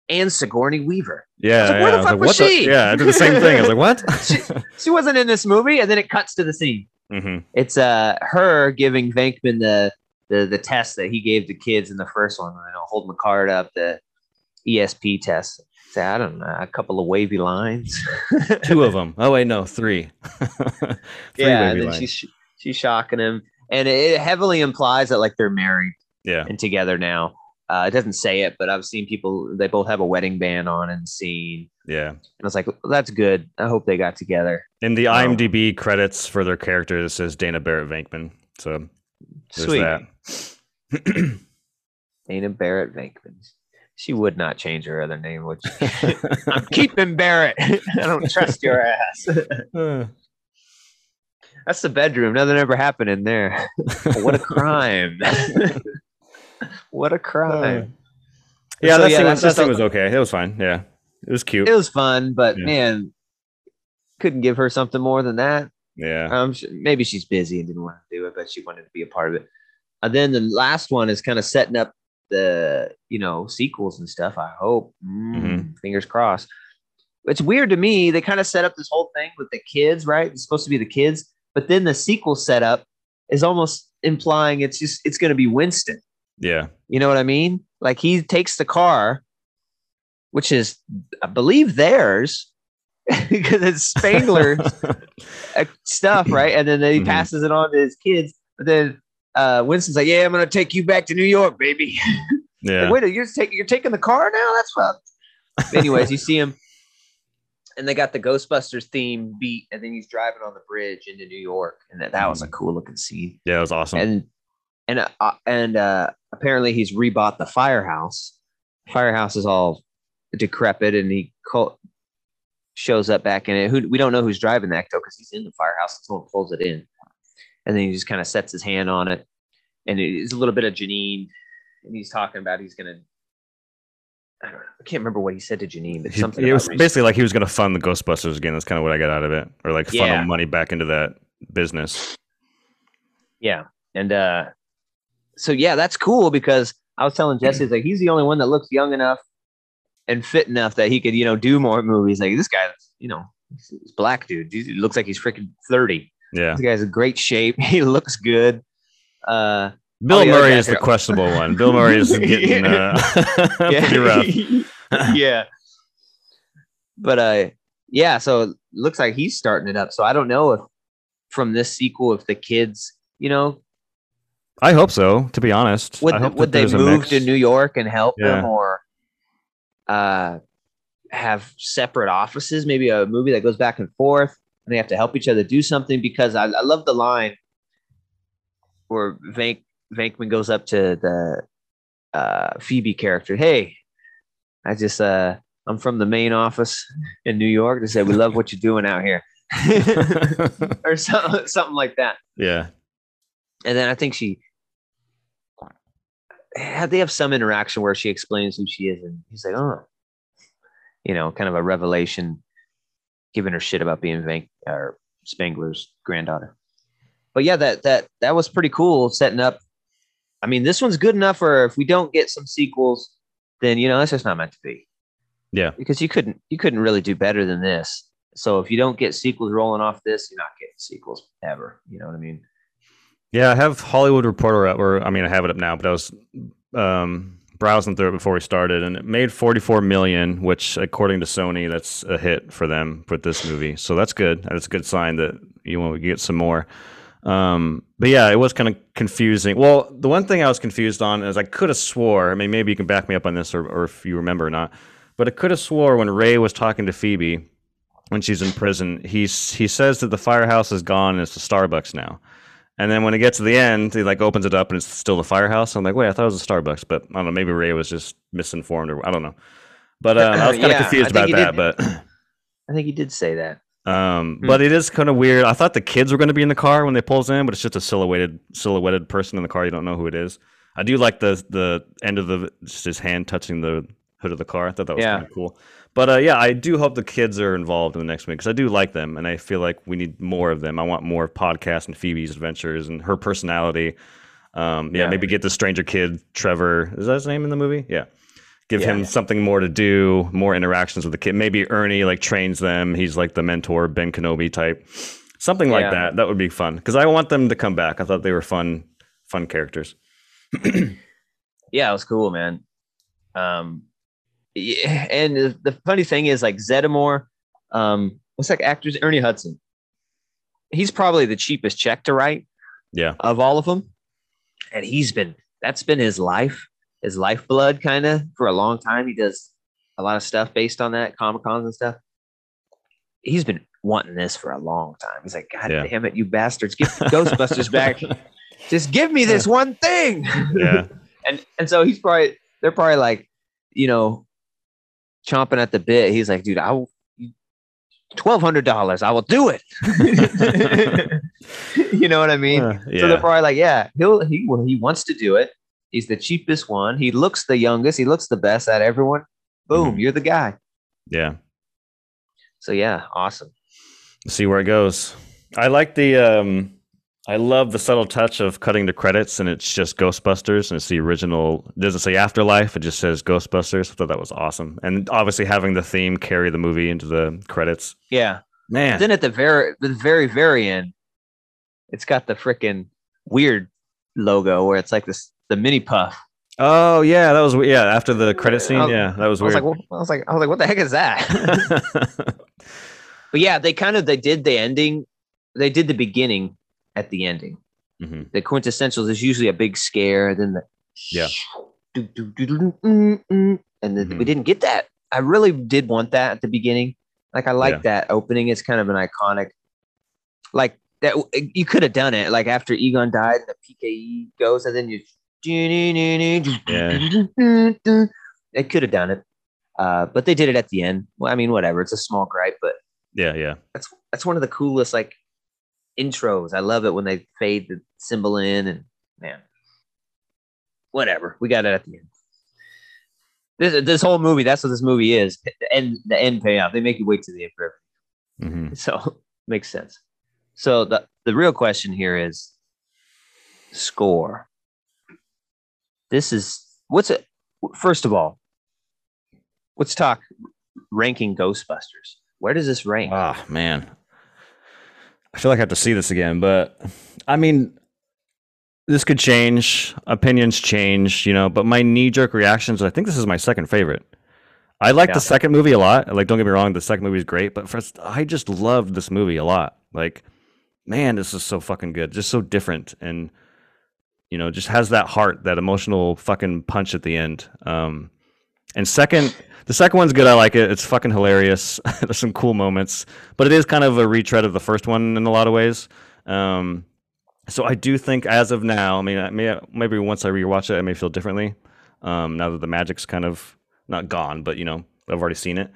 "And Sigourney Weaver." yeah, like, yeah. where the I fuck like, was what the- she? Yeah, I did the same thing. I was like, what? She- She wasn't in this movie, and then it cuts to the scene. hmm It's uh her giving Venkman the the the test that he gave the kids in the first one. You know, holding the card up, the ESP test. Say, I don't know, a couple of wavy lines. Two of them. Oh wait, no, three. three yeah, and then lines. she's she's shocking him, and it heavily implies that like they're married yeah, and together now. Uh, it doesn't say it, but I've seen people. They both have a wedding band on and seen. yeah. and I was like, well, "That's good. I hope they got together." In the Oh. IMDb credits for their characters, it says Dana Barrett Venkman. So there's Sweet, that. Dana Barrett Venkman. She would not change her other name, which I'm keeping Barrett. I don't trust your ass. That's the bedroom. Nothing ever happened in there. what a crime. What a crime. yeah, So, that yeah, scene, that's was, that just scene a- was okay. It was fine. Yeah, it was cute. It was fun, but Yeah. man, couldn't give her something more than that. yeah, Um, maybe she's busy and didn't want to do it, but she wanted to be a part of it. And then the last one is kind of setting up the you know sequels and stuff. I hope. Mm, Mhm. Fingers crossed. It's weird to me. They kind of set up this whole thing with the kids, right? It's supposed to be the kids, but then the sequel setup is almost implying it's just it's going to be Winston. Yeah, You know what I mean? Like he takes the car, which is, I believe, theirs because it's Spengler's uh, stuff, right? And then he Mhm. passes it on to his kids. But then uh, Winston's like, "Yeah, I'm gonna take you back to New York, baby." yeah. Like, Wait, you're taking you're taking the car now? That's fucked. Anyways, you see him, and they got the Ghostbusters theme beat, and then he's driving on the bridge into New York, and that, that was a cool looking scene yeah, it was awesome. and and uh, and uh, apparently he's rebought the firehouse. Firehouse is all decrepit, and he co- shows up back in it. Who we don't know who's driving that though, because he's in the firehouse. and Someone pulls it in, and then he just kind of sets his hand on it, and it's a little bit of Janine, and he's talking about he's gonna. I don't know. I can't remember what he said to Janine, but He- something. it was basically like he was going to fund the Ghostbusters again. That's kind of what I got out of it, or like funnel Yeah. money back into that business. Yeah. And uh so yeah, that's cool because I was telling Jesse like he's the only one that looks young enough and fit enough that he could, you know, do more movies. Like this guy, you know, he's, black dude. He looks like he's freaking 30. Yeah, This guy's in great shape. He looks good. Uh Bill the Murray is the questionable one. Bill Murray is getting uh, pretty rough. yeah. But uh yeah, so it looks like he's starting it up. So I don't know if from this sequel if the kids, you know, I hope so. To be honest, would I hope would they move to New York and help Yeah. them or uh have separate offices maybe a movie that goes back and forth and they have to help each other do something? Because I, I love the line where Vank Venkman goes up to the uh Phoebe character hey I just uh I'm from the main office in New York. They said we love what you're doing out here. Or something something like that. Yeah, and then I think she had they have some interaction where she explains who she is, and he's like, "Oh, you know, kind of a revelation, giving her shit about being Vank or uh, Spengler's granddaughter." But yeah, that that that was pretty cool setting up. I mean, this one's good enough for if we don't get some sequels, then you know that's just not meant to be. Yeah. because you couldn't you couldn't really do better than this. So if you don't get sequels rolling off this, you're not getting sequels ever. You know what I mean? Yeah. I have Hollywood Reporter up, or I mean, I have it up now, but I was um, browsing through it before we started, and it made 44 million, which according to Sony, that's a hit for them with this movie. So that's good. That's a good sign that you want to get some more. Um, but yeah, it was kind of confusing. Well, the one thing I was confused on is I could have swore. I mean, maybe you can back me up on this, or, or if you remember or not. but I could have swore when Ray was talking to Phoebe when she's in prison, he's he says that the firehouse is gone and it's the Starbucks now. And then when it gets to the end, he like opens it up and it's still the firehouse. I'm like, wait, I thought it was a Starbucks, but I don't know. Maybe Ray was just misinformed or I don't know. But um, I was kind of Yeah, confused about that. did. But I think he did say that. um, Hmm. but it is kind of weird. I thought the kids were going to be in the car when they pulls in, but it's just a silhouetted silhouetted person in the car. You don't know who it is. I do like the the end of the just his hand touching the hood of the car. I thought that was Yeah. kind of cool. But uh, yeah, I do hope the kids are involved in the next movie because I do like them, and I feel like we need more of them. I want more of podcasts and Phoebe's adventures and her personality. Um, yeah, Yeah. maybe get the stranger kid, Trevor. Is that his name in the movie? Yeah. Give Yeah. him something more to do, more interactions with the kid. Maybe Ernie like trains them. He's like the mentor, Ben Kenobi type, something like Yeah. that. That would be fun because I want them to come back. I thought they were fun, fun characters. Yeah, it was cool, man. Um, yeah, and the, funny thing is, like Zeddemore, um, what's that actor's Ernie Hudson? He's probably the cheapest check to write Yeah, of all of them, and he's been that's been his life, his lifeblood, kind of for a long time. He does a lot of stuff based on that, comic cons and stuff. He's been wanting this for a long time. He's like, God Yeah. damn it, you bastards, get Ghostbusters back. Just give me this one thing. yeah, and and so he's probably they're probably like, you know, chomping at the bit. He's like, dude, I will twelve hundred dollars, I will do it. you know what I mean? Uh, So they're yeah. probably like, yeah, he'll he well, he wants to do it. He's the cheapest one. He looks the youngest. He looks the best at everyone. Boom, Mhm. you're the guy. yeah. So yeah, awesome. see where it goes. I like the um I love the subtle touch of cutting the credits and it's just Ghostbusters and it's the original it doesn't say Afterlife, it just says Ghostbusters. I thought that was awesome. And obviously having the theme carry the movie into the credits. Yeah. Man. Then at the very the very very end, it's got the freaking weird logo where it's like this the mini puff. Oh yeah, that was yeah, after the credit scene. Was- yeah, that was I was like, I was like, I was like, what the heck is that? but yeah, they kind of they did the ending, they did the beginning at the ending. Mhm. The quintessentials is usually a big scare, then the Yeah. do, do, do, do, mm, mm, and then we Mhm. didn't get that. I really did want that at the beginning. Like I like Yeah. that opening. It's kind of an iconic, like that. You could have done it like after Egon died and the PKE goes, and then you. They could have done it, uh, but they did it at the end. Well, I mean, whatever. It's a small gripe, but yeah, yeah. that's that's one of the coolest like intros. I love it when they fade the symbol in and man, whatever. We got it at the end. This this whole movie, that's what this movie is. The end the end payoff. They make you wait to the end for everything. hmm So makes sense. So the the real question here is score. This is what's it first of all, let's talk ranking Ghostbusters. Where does this rank? Ah, man. I feel like I have to see this again, but I mean, this could change. Opinions change, you know, but my knee jerk reactions, I think this is my second favorite. I like Yeah. the second movie a lot. Like, don't get me wrong, the second movie is great, but first, I just loved this movie a lot. Like, man, this is so fucking good. Just so different. And, you know, just has that heart, that emotional fucking punch at the end. Um, and second, the second one's good. I like it. It's fucking hilarious. There's some cool moments, but it is kind of a retread of the first one in a lot of ways. Um, so I do think, as of now, I mean, I may, maybe once I rewatch it, I may feel differently. Um, now that the magic's kind of not gone, but you know, I've already seen it.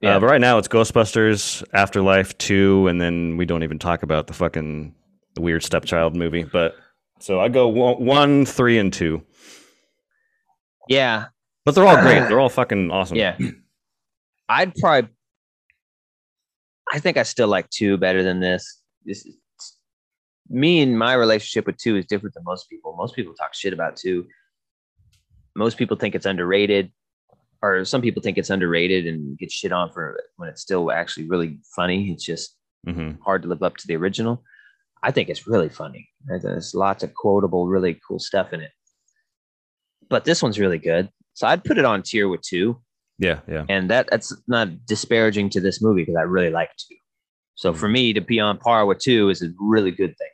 Yeah. Uh, but right now, it's Ghostbusters, Afterlife two, and then we don't even talk about the fucking weird stepchild movie. But so I go one, one three, and two. Yeah, But they're all great. They're all fucking awesome. yeah. I'd probably. I think I still like two better than this. This is, me and my relationship with two is different than most people. Most people talk shit about two. Most people think it's underrated, or some people think it's underrated and get shit on for it when it's still actually really funny. It's just hmm hard to live up to the original. I think it's really funny. There's lots of quotable, really cool stuff in it. But this one's really good. So I'd put it on tier with two. Yeah, yeah. And that that's not disparaging to this movie because I really like two. So mm-hmm. for me to be on par with two is a really good thing.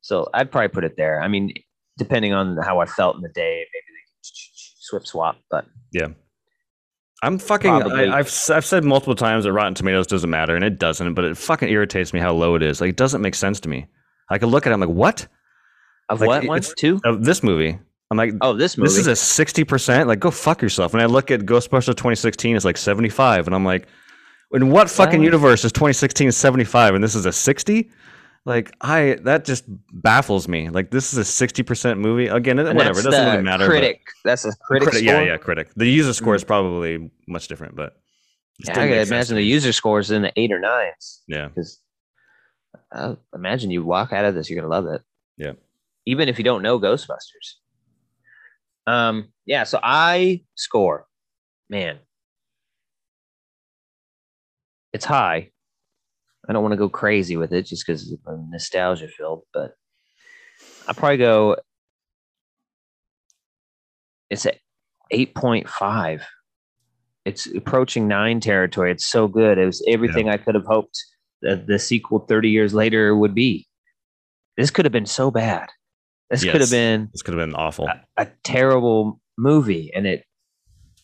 So I'd probably put it there. I mean, depending on how I felt in the day, maybe they swip swap, but Yeah. I'm fucking. I, have I've said multiple times that Rotten Tomatoes doesn't matter, and it doesn't. But it fucking irritates me how low it is. Like it doesn't make sense to me. I could look at it. I'm like, what? Of like, what one? Two? Of this movie. I'm like, oh, this movie. This is a sixty percent. Like, go fuck yourself. And I look at Ghostbusters 2016, it's like 75, and I'm like, in what fucking universe is 2016 75 and this is a 60? Like I that just baffles me. Like this is a 60% movie. Again, and whatever, it doesn't really matter. Critic. That's a critic, critic Yeah, yeah, critic. The user score is mm. probably much different, but yeah, I can imagine the user score is in the eight or nines. Yeah. Because uh, imagine you walk out of this, you're gonna love it. Yeah. Even if you don't know Ghostbusters. Um, yeah, so I score, man, it's high. I don't want to go crazy with it just because I'm nostalgia filled, but I'll probably go. It's at 8.5. It's approaching nine territory. It's so good. It was everything yeah. I could have hoped that the sequel 30 years later would be. This could have been so bad. This yes. could have been. This could have been awful. A, a terrible movie, and it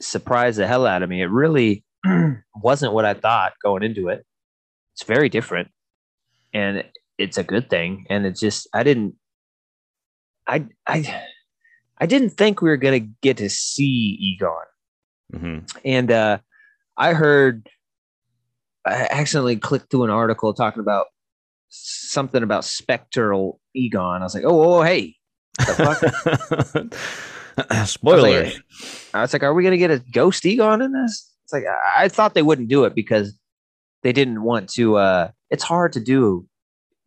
surprised the hell out of me. It really wasn't what I thought going into it. It's very different, and it's a good thing. And it's just I didn't, I I I didn't think we were gonna get to see Egon, mm-hmm. and uh, I heard I accidentally clicked through an article talking about something about spectral Egon. I was like, oh, oh hey, Spoilers. I was, like, I was like, are we gonna get a ghost Egon in this? It's like I thought they wouldn't do it because they didn't want to. uh It's hard to do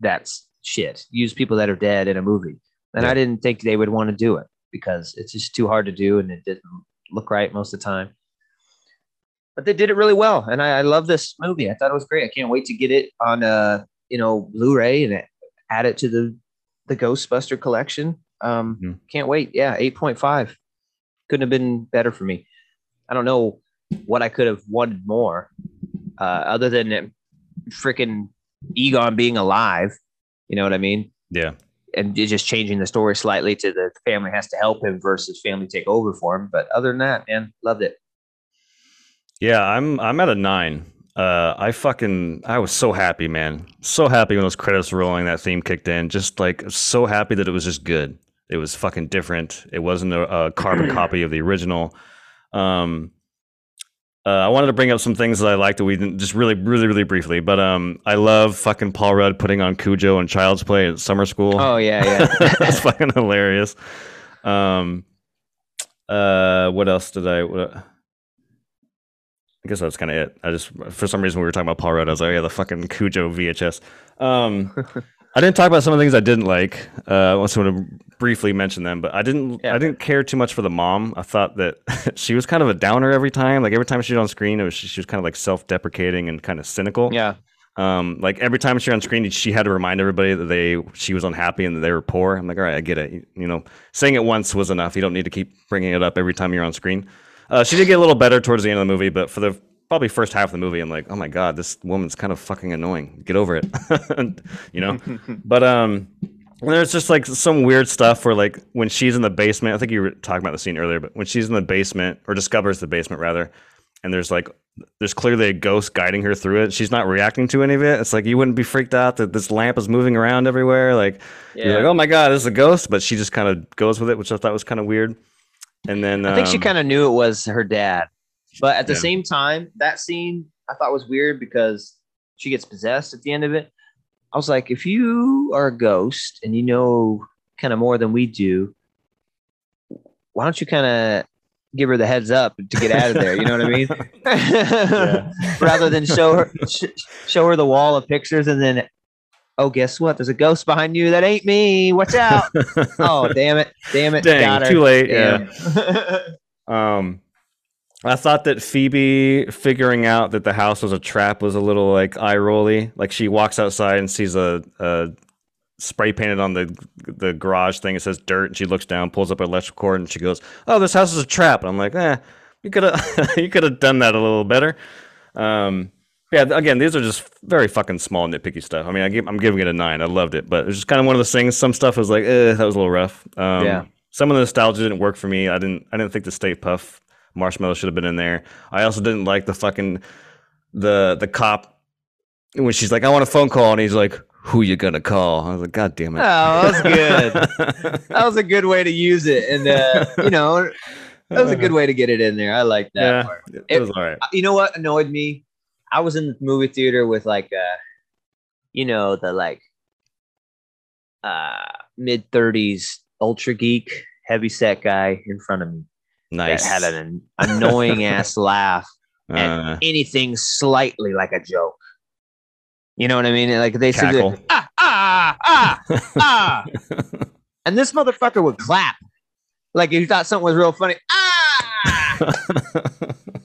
that shit. Use people that are dead in a movie, and yeah. I didn't think they would want to do it because it's just too hard to do, and it didn't look right most of the time. But they did it really well, and I, I love this movie. I thought it was great. I can't wait to get it on, uh, you know, Blu-ray and add it to the the Ghostbuster collection. Um, mm-hmm. Can't wait. Yeah, eight point five. Couldn't have been better for me. I don't know what I could have wanted more, uh, other than freaking Egon being alive. You know what I mean? Yeah. And just changing the story slightly to the family has to help him versus family take over for him. But other than that, man, loved it. Yeah, I'm I'm at a nine. Uh, I fucking I was so happy, man. So happy when those credits were rolling, that theme kicked in. Just like so happy that it was just good. It was fucking different. It wasn't a, a carbon copy of the original. Um, uh, I wanted to bring up some things that I liked that we didn't just really, really, really briefly. But um, I love fucking Paul Rudd putting on Cujo and Child's Play at summer school. Oh yeah, yeah, that's fucking hilarious. Um, uh, what else did I? What, I guess that's kind of it. I just for some reason we were talking about Paul Rudd. I was like, oh, yeah, the fucking Cujo VHS. Um, I didn't talk about some of the things I didn't like. Uh, I want to briefly mention them, but I didn't. Yeah. I didn't care too much for the mom. I thought that she was kind of a downer every time. Like every time she was on screen, it was she, she was kind of like self-deprecating and kind of cynical. Yeah. Um, like every time she was on screen, she had to remind everybody that they she was unhappy and that they were poor. I'm like, all right, I get it. You, you know, saying it once was enough. You don't need to keep bringing it up every time you're on screen. Uh, she did get a little better towards the end of the movie, but for the probably first half of the movie, I'm like, oh my god, this woman's kind of fucking annoying. Get over it, you know. but um, there's just like some weird stuff where like when she's in the basement. I think you were talking about the scene earlier, but when she's in the basement or discovers the basement rather, and there's like there's clearly a ghost guiding her through it. She's not reacting to any of it. It's like you wouldn't be freaked out that this lamp is moving around everywhere. Like yeah. you're like, oh my god, this is a ghost, but she just kind of goes with it, which I thought was kind of weird. And then I think um, she kind of knew it was her dad. But at the yeah. same time, that scene I thought was weird because she gets possessed at the end of it. I was like, if you are a ghost and you know kind of more than we do, why don't you kind of give her the heads up to get out of there? You know what I mean? Rather than show her sh- show her the wall of pictures and then, oh, guess what? There's a ghost behind you. That ain't me. Watch out! oh, damn it! Damn it! Dang, too late. Damn. Yeah. um. I thought that Phoebe figuring out that the house was a trap was a little like eye rolly. Like she walks outside and sees a, a spray painted on the the garage thing. It says dirt, and she looks down, pulls up an electrical cord, and she goes, "Oh, this house is a trap." And I'm like, "Eh, you could have you could have done that a little better." Um, yeah, again, these are just very fucking small nitpicky stuff. I mean, I give, I'm giving it a nine. I loved it, but it's just kind of one of those things. Some stuff was like, eh, that was a little rough. Um, yeah. Some of the nostalgia didn't work for me. I didn't I didn't think the Stay Puft Marshmallow should have been in there. I also didn't like the fucking the the cop when she's like, "I want a phone call," and he's like, "Who you gonna call?" I was like, "God damn it!" Oh, that was good. that was a good way to use it, and uh, you know, that was a good way to get it in there. I like that yeah, part. it, It- was all right. You know what annoyed me? I was in the movie theater with like uh you know, the like uh mid thirties ultra geek heavy set guy in front of me Nice. that had an annoying ass laugh Uh, anything slightly like a joke. You know what I mean? Like they said, ah, ah, ah, ah. and this motherfucker would clap. Like if you thought something was real funny. Ah!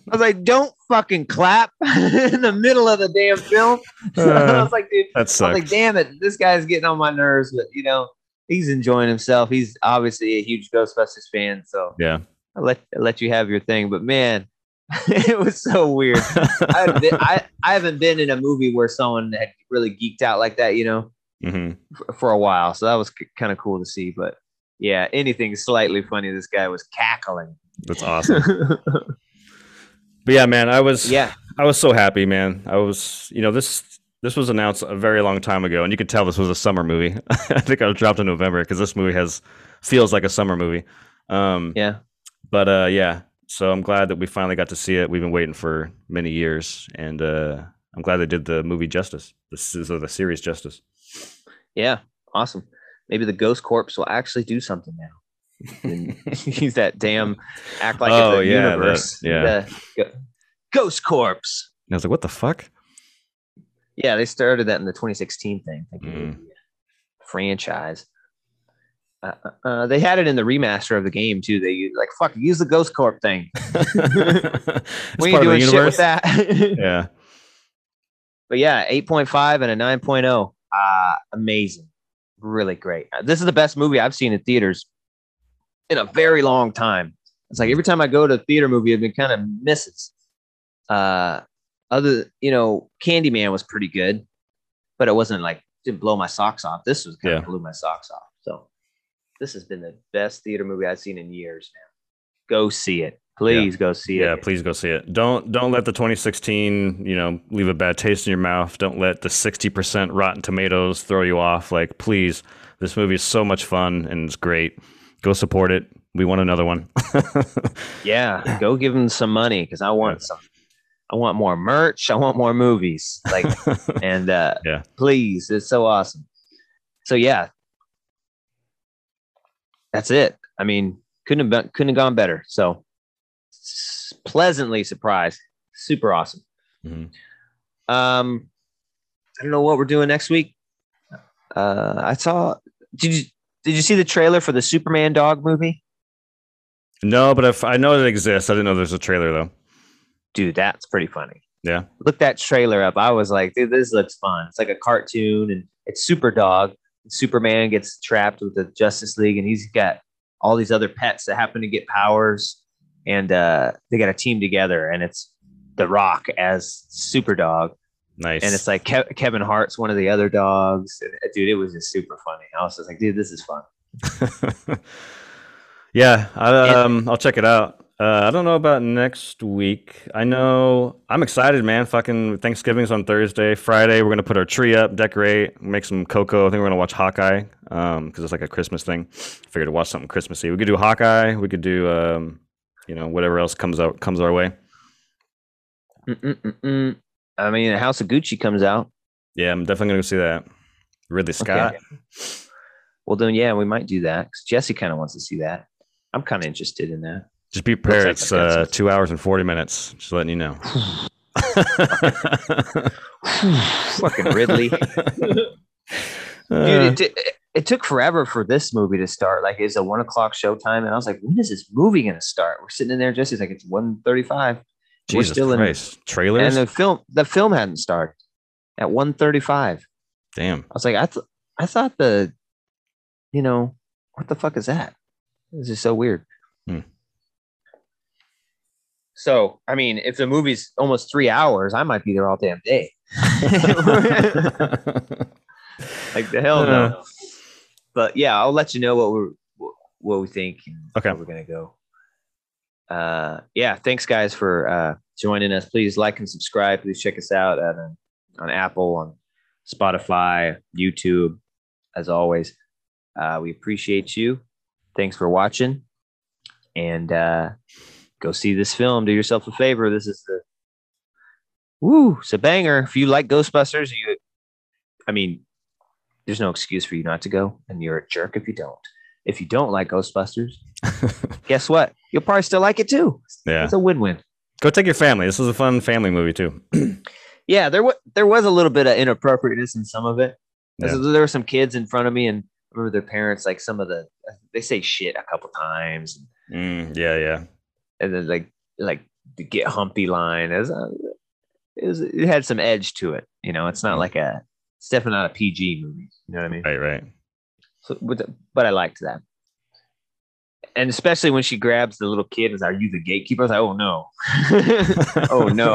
I was like, don't fucking clap in the middle of the damn film. I was like, dude, that I was like, damn it, this guy's getting on my nerves, but you know, he's enjoying himself. He's obviously a huge Ghostbusters fan, so yeah. I let I let you have your thing. But man, it was so weird. I, haven't been, I I haven't been in a movie where someone had really geeked out like that, you know, hmm for, for a while. So that was kind of cool to see. But yeah, anything slightly funny, this guy was cackling. That's awesome. But yeah, man, I was yeah, I was so happy, man. I was, you know, this this was announced a very long time ago, and you could tell this was a summer movie. I think I was dropped in November because this movie has feels like a summer movie. Um, yeah, but uh, yeah, so I'm glad that we finally got to see it. We've been waiting for many years, and uh, I'm glad they did the movie justice. This is the series justice. yeah, awesome. Maybe the Ghost Corpse will actually do something now. use that damn act like Oh, it's a yeah, universe. yeah. The Ghost Corpse. And I was like, what the fuck? Yeah, they started that in the 2016 thing. thinking Mm. be a franchise. Uh, uh, they had it in the remaster of the game too. They like fuck use the Ghost Corp thing. we ain't doing shit with that. Yeah, but yeah, 8.5 and a 9.0. Uh, amazing. Really great. Uh, This is the best movie I've seen in theaters in a very long time. It's like every time I go to a theater movie, I've been kind of misses. Uh, other, you know, Candyman was pretty good, but it wasn't like didn't blow my socks off. This was kind Yeah. of blew my socks off. So this has been the best theater movie I've seen in years, man. Go see it. Please go see yeah. it. Yeah, please go see it. Don't don't let the 2016 you know leave a bad taste in your mouth. Don't let the 60% Rotten Tomatoes throw you off. Like, please, this movie is so much fun and it's great. Go support it. We want another one. Yeah, go give them some money because I want some. I want more merch. I want more movies. Like, and uh, Yeah. please, it's so awesome. So yeah, that's it. I mean, couldn't have been, couldn't have gone better. So pleasantly surprised. Super awesome. Mhm. Um, I don't know what we're doing next week. Uh, I saw. Did you did you see the trailer for the Superman dog movie? No, but if I know it exists, I didn't know there's a trailer though. Dude, that's pretty funny. Yeah. look that trailer up. I was like, dude, this looks fun. It's like a cartoon and it's Super Dog. Superman gets trapped with the Justice League and he's got all these other pets that happen to get powers and uh, they got a team together and it's The Rock as Super Dog. Nice. And it's like Kev- Kevin Hart's one of the other dogs. And, uh, dude, it was just super funny. I was just like, dude, this is fun. yeah, I, um, I'll check it out. Uh, I don't know about next week. I know I'm excited, man. Fucking Thanksgiving's on Thursday. Friday, we're gonna put our tree up, decorate, make some cocoa. I think we're gonna watch Hawkeye um, because it's like a Christmas thing. Figured to watch something Christmassy. We could do Hawkeye. We could do, um, you know, whatever else comes out comes our way. Mm-mm-mm-mm. I mean, House of Gucci comes out. Yeah, I'm definitely gonna go see that. Ridley Scott. Well, then, yeah, we might do that because Jesse kind of wants to see that. I'm kind of interested in that. Just be prepared. it's uh, two hours and forty minutes. Just letting you know. Fucking Ridley. Dude, Uh, it, t- it took forever for this movie to start. Like it's a one o'clock showtime, and I was like, "When is this movie gonna start?" We're sitting in there, Jesse's like, "It's 1.35. We're still in, Christ! and the film, the film hadn't started at 1.35. Damn. I was like, I, th- I thought the, you know, what the fuck is that? This is so weird. Hmm. So, I mean, if the movie's almost three hours, I might be there all damn day. like the hell no. Uh. But yeah, I'll let you know what we're what we think Okay. we're gonna go. uh, yeah, thanks guys for uh, joining us. Please like and subscribe. Please check us out at, uh, on Apple, on Spotify, YouTube. As always, uh, we appreciate you. Thanks for watching, and uh, go see this film. Do yourself a favor. This is the woo, it's a banger. If you like Ghostbusters, you, I mean, there's no excuse for you not to go, and you're a jerk if you don't. If you don't like Ghostbusters, guess what? You'll probably still like it too. Yeah. It's a win-win. Go take your family. This is a fun family movie too. Yeah, there was there was a little bit of inappropriateness in some of it. Yeah. There were some kids in front of me, and I remember their parents like some of the they say shit a couple times, Mm, yeah, yeah. And then like like the get humpy line as it was it had some edge to it. You know, it's not like a it's definitely not a PG movie. You know what I mean? Right, right. So, but, but I liked that. And especially when she grabs the little kid and is, Are you the gatekeeper? I was like, Oh no. oh no.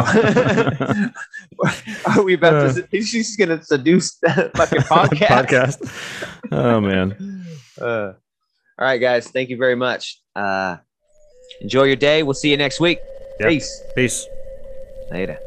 Are we about to? She's going to seduce that fucking podcast. Podcast. Oh man. Uh, all right, guys. Thank you very much. Uh, enjoy your day. We'll see you next week. Peace. Peace. Later.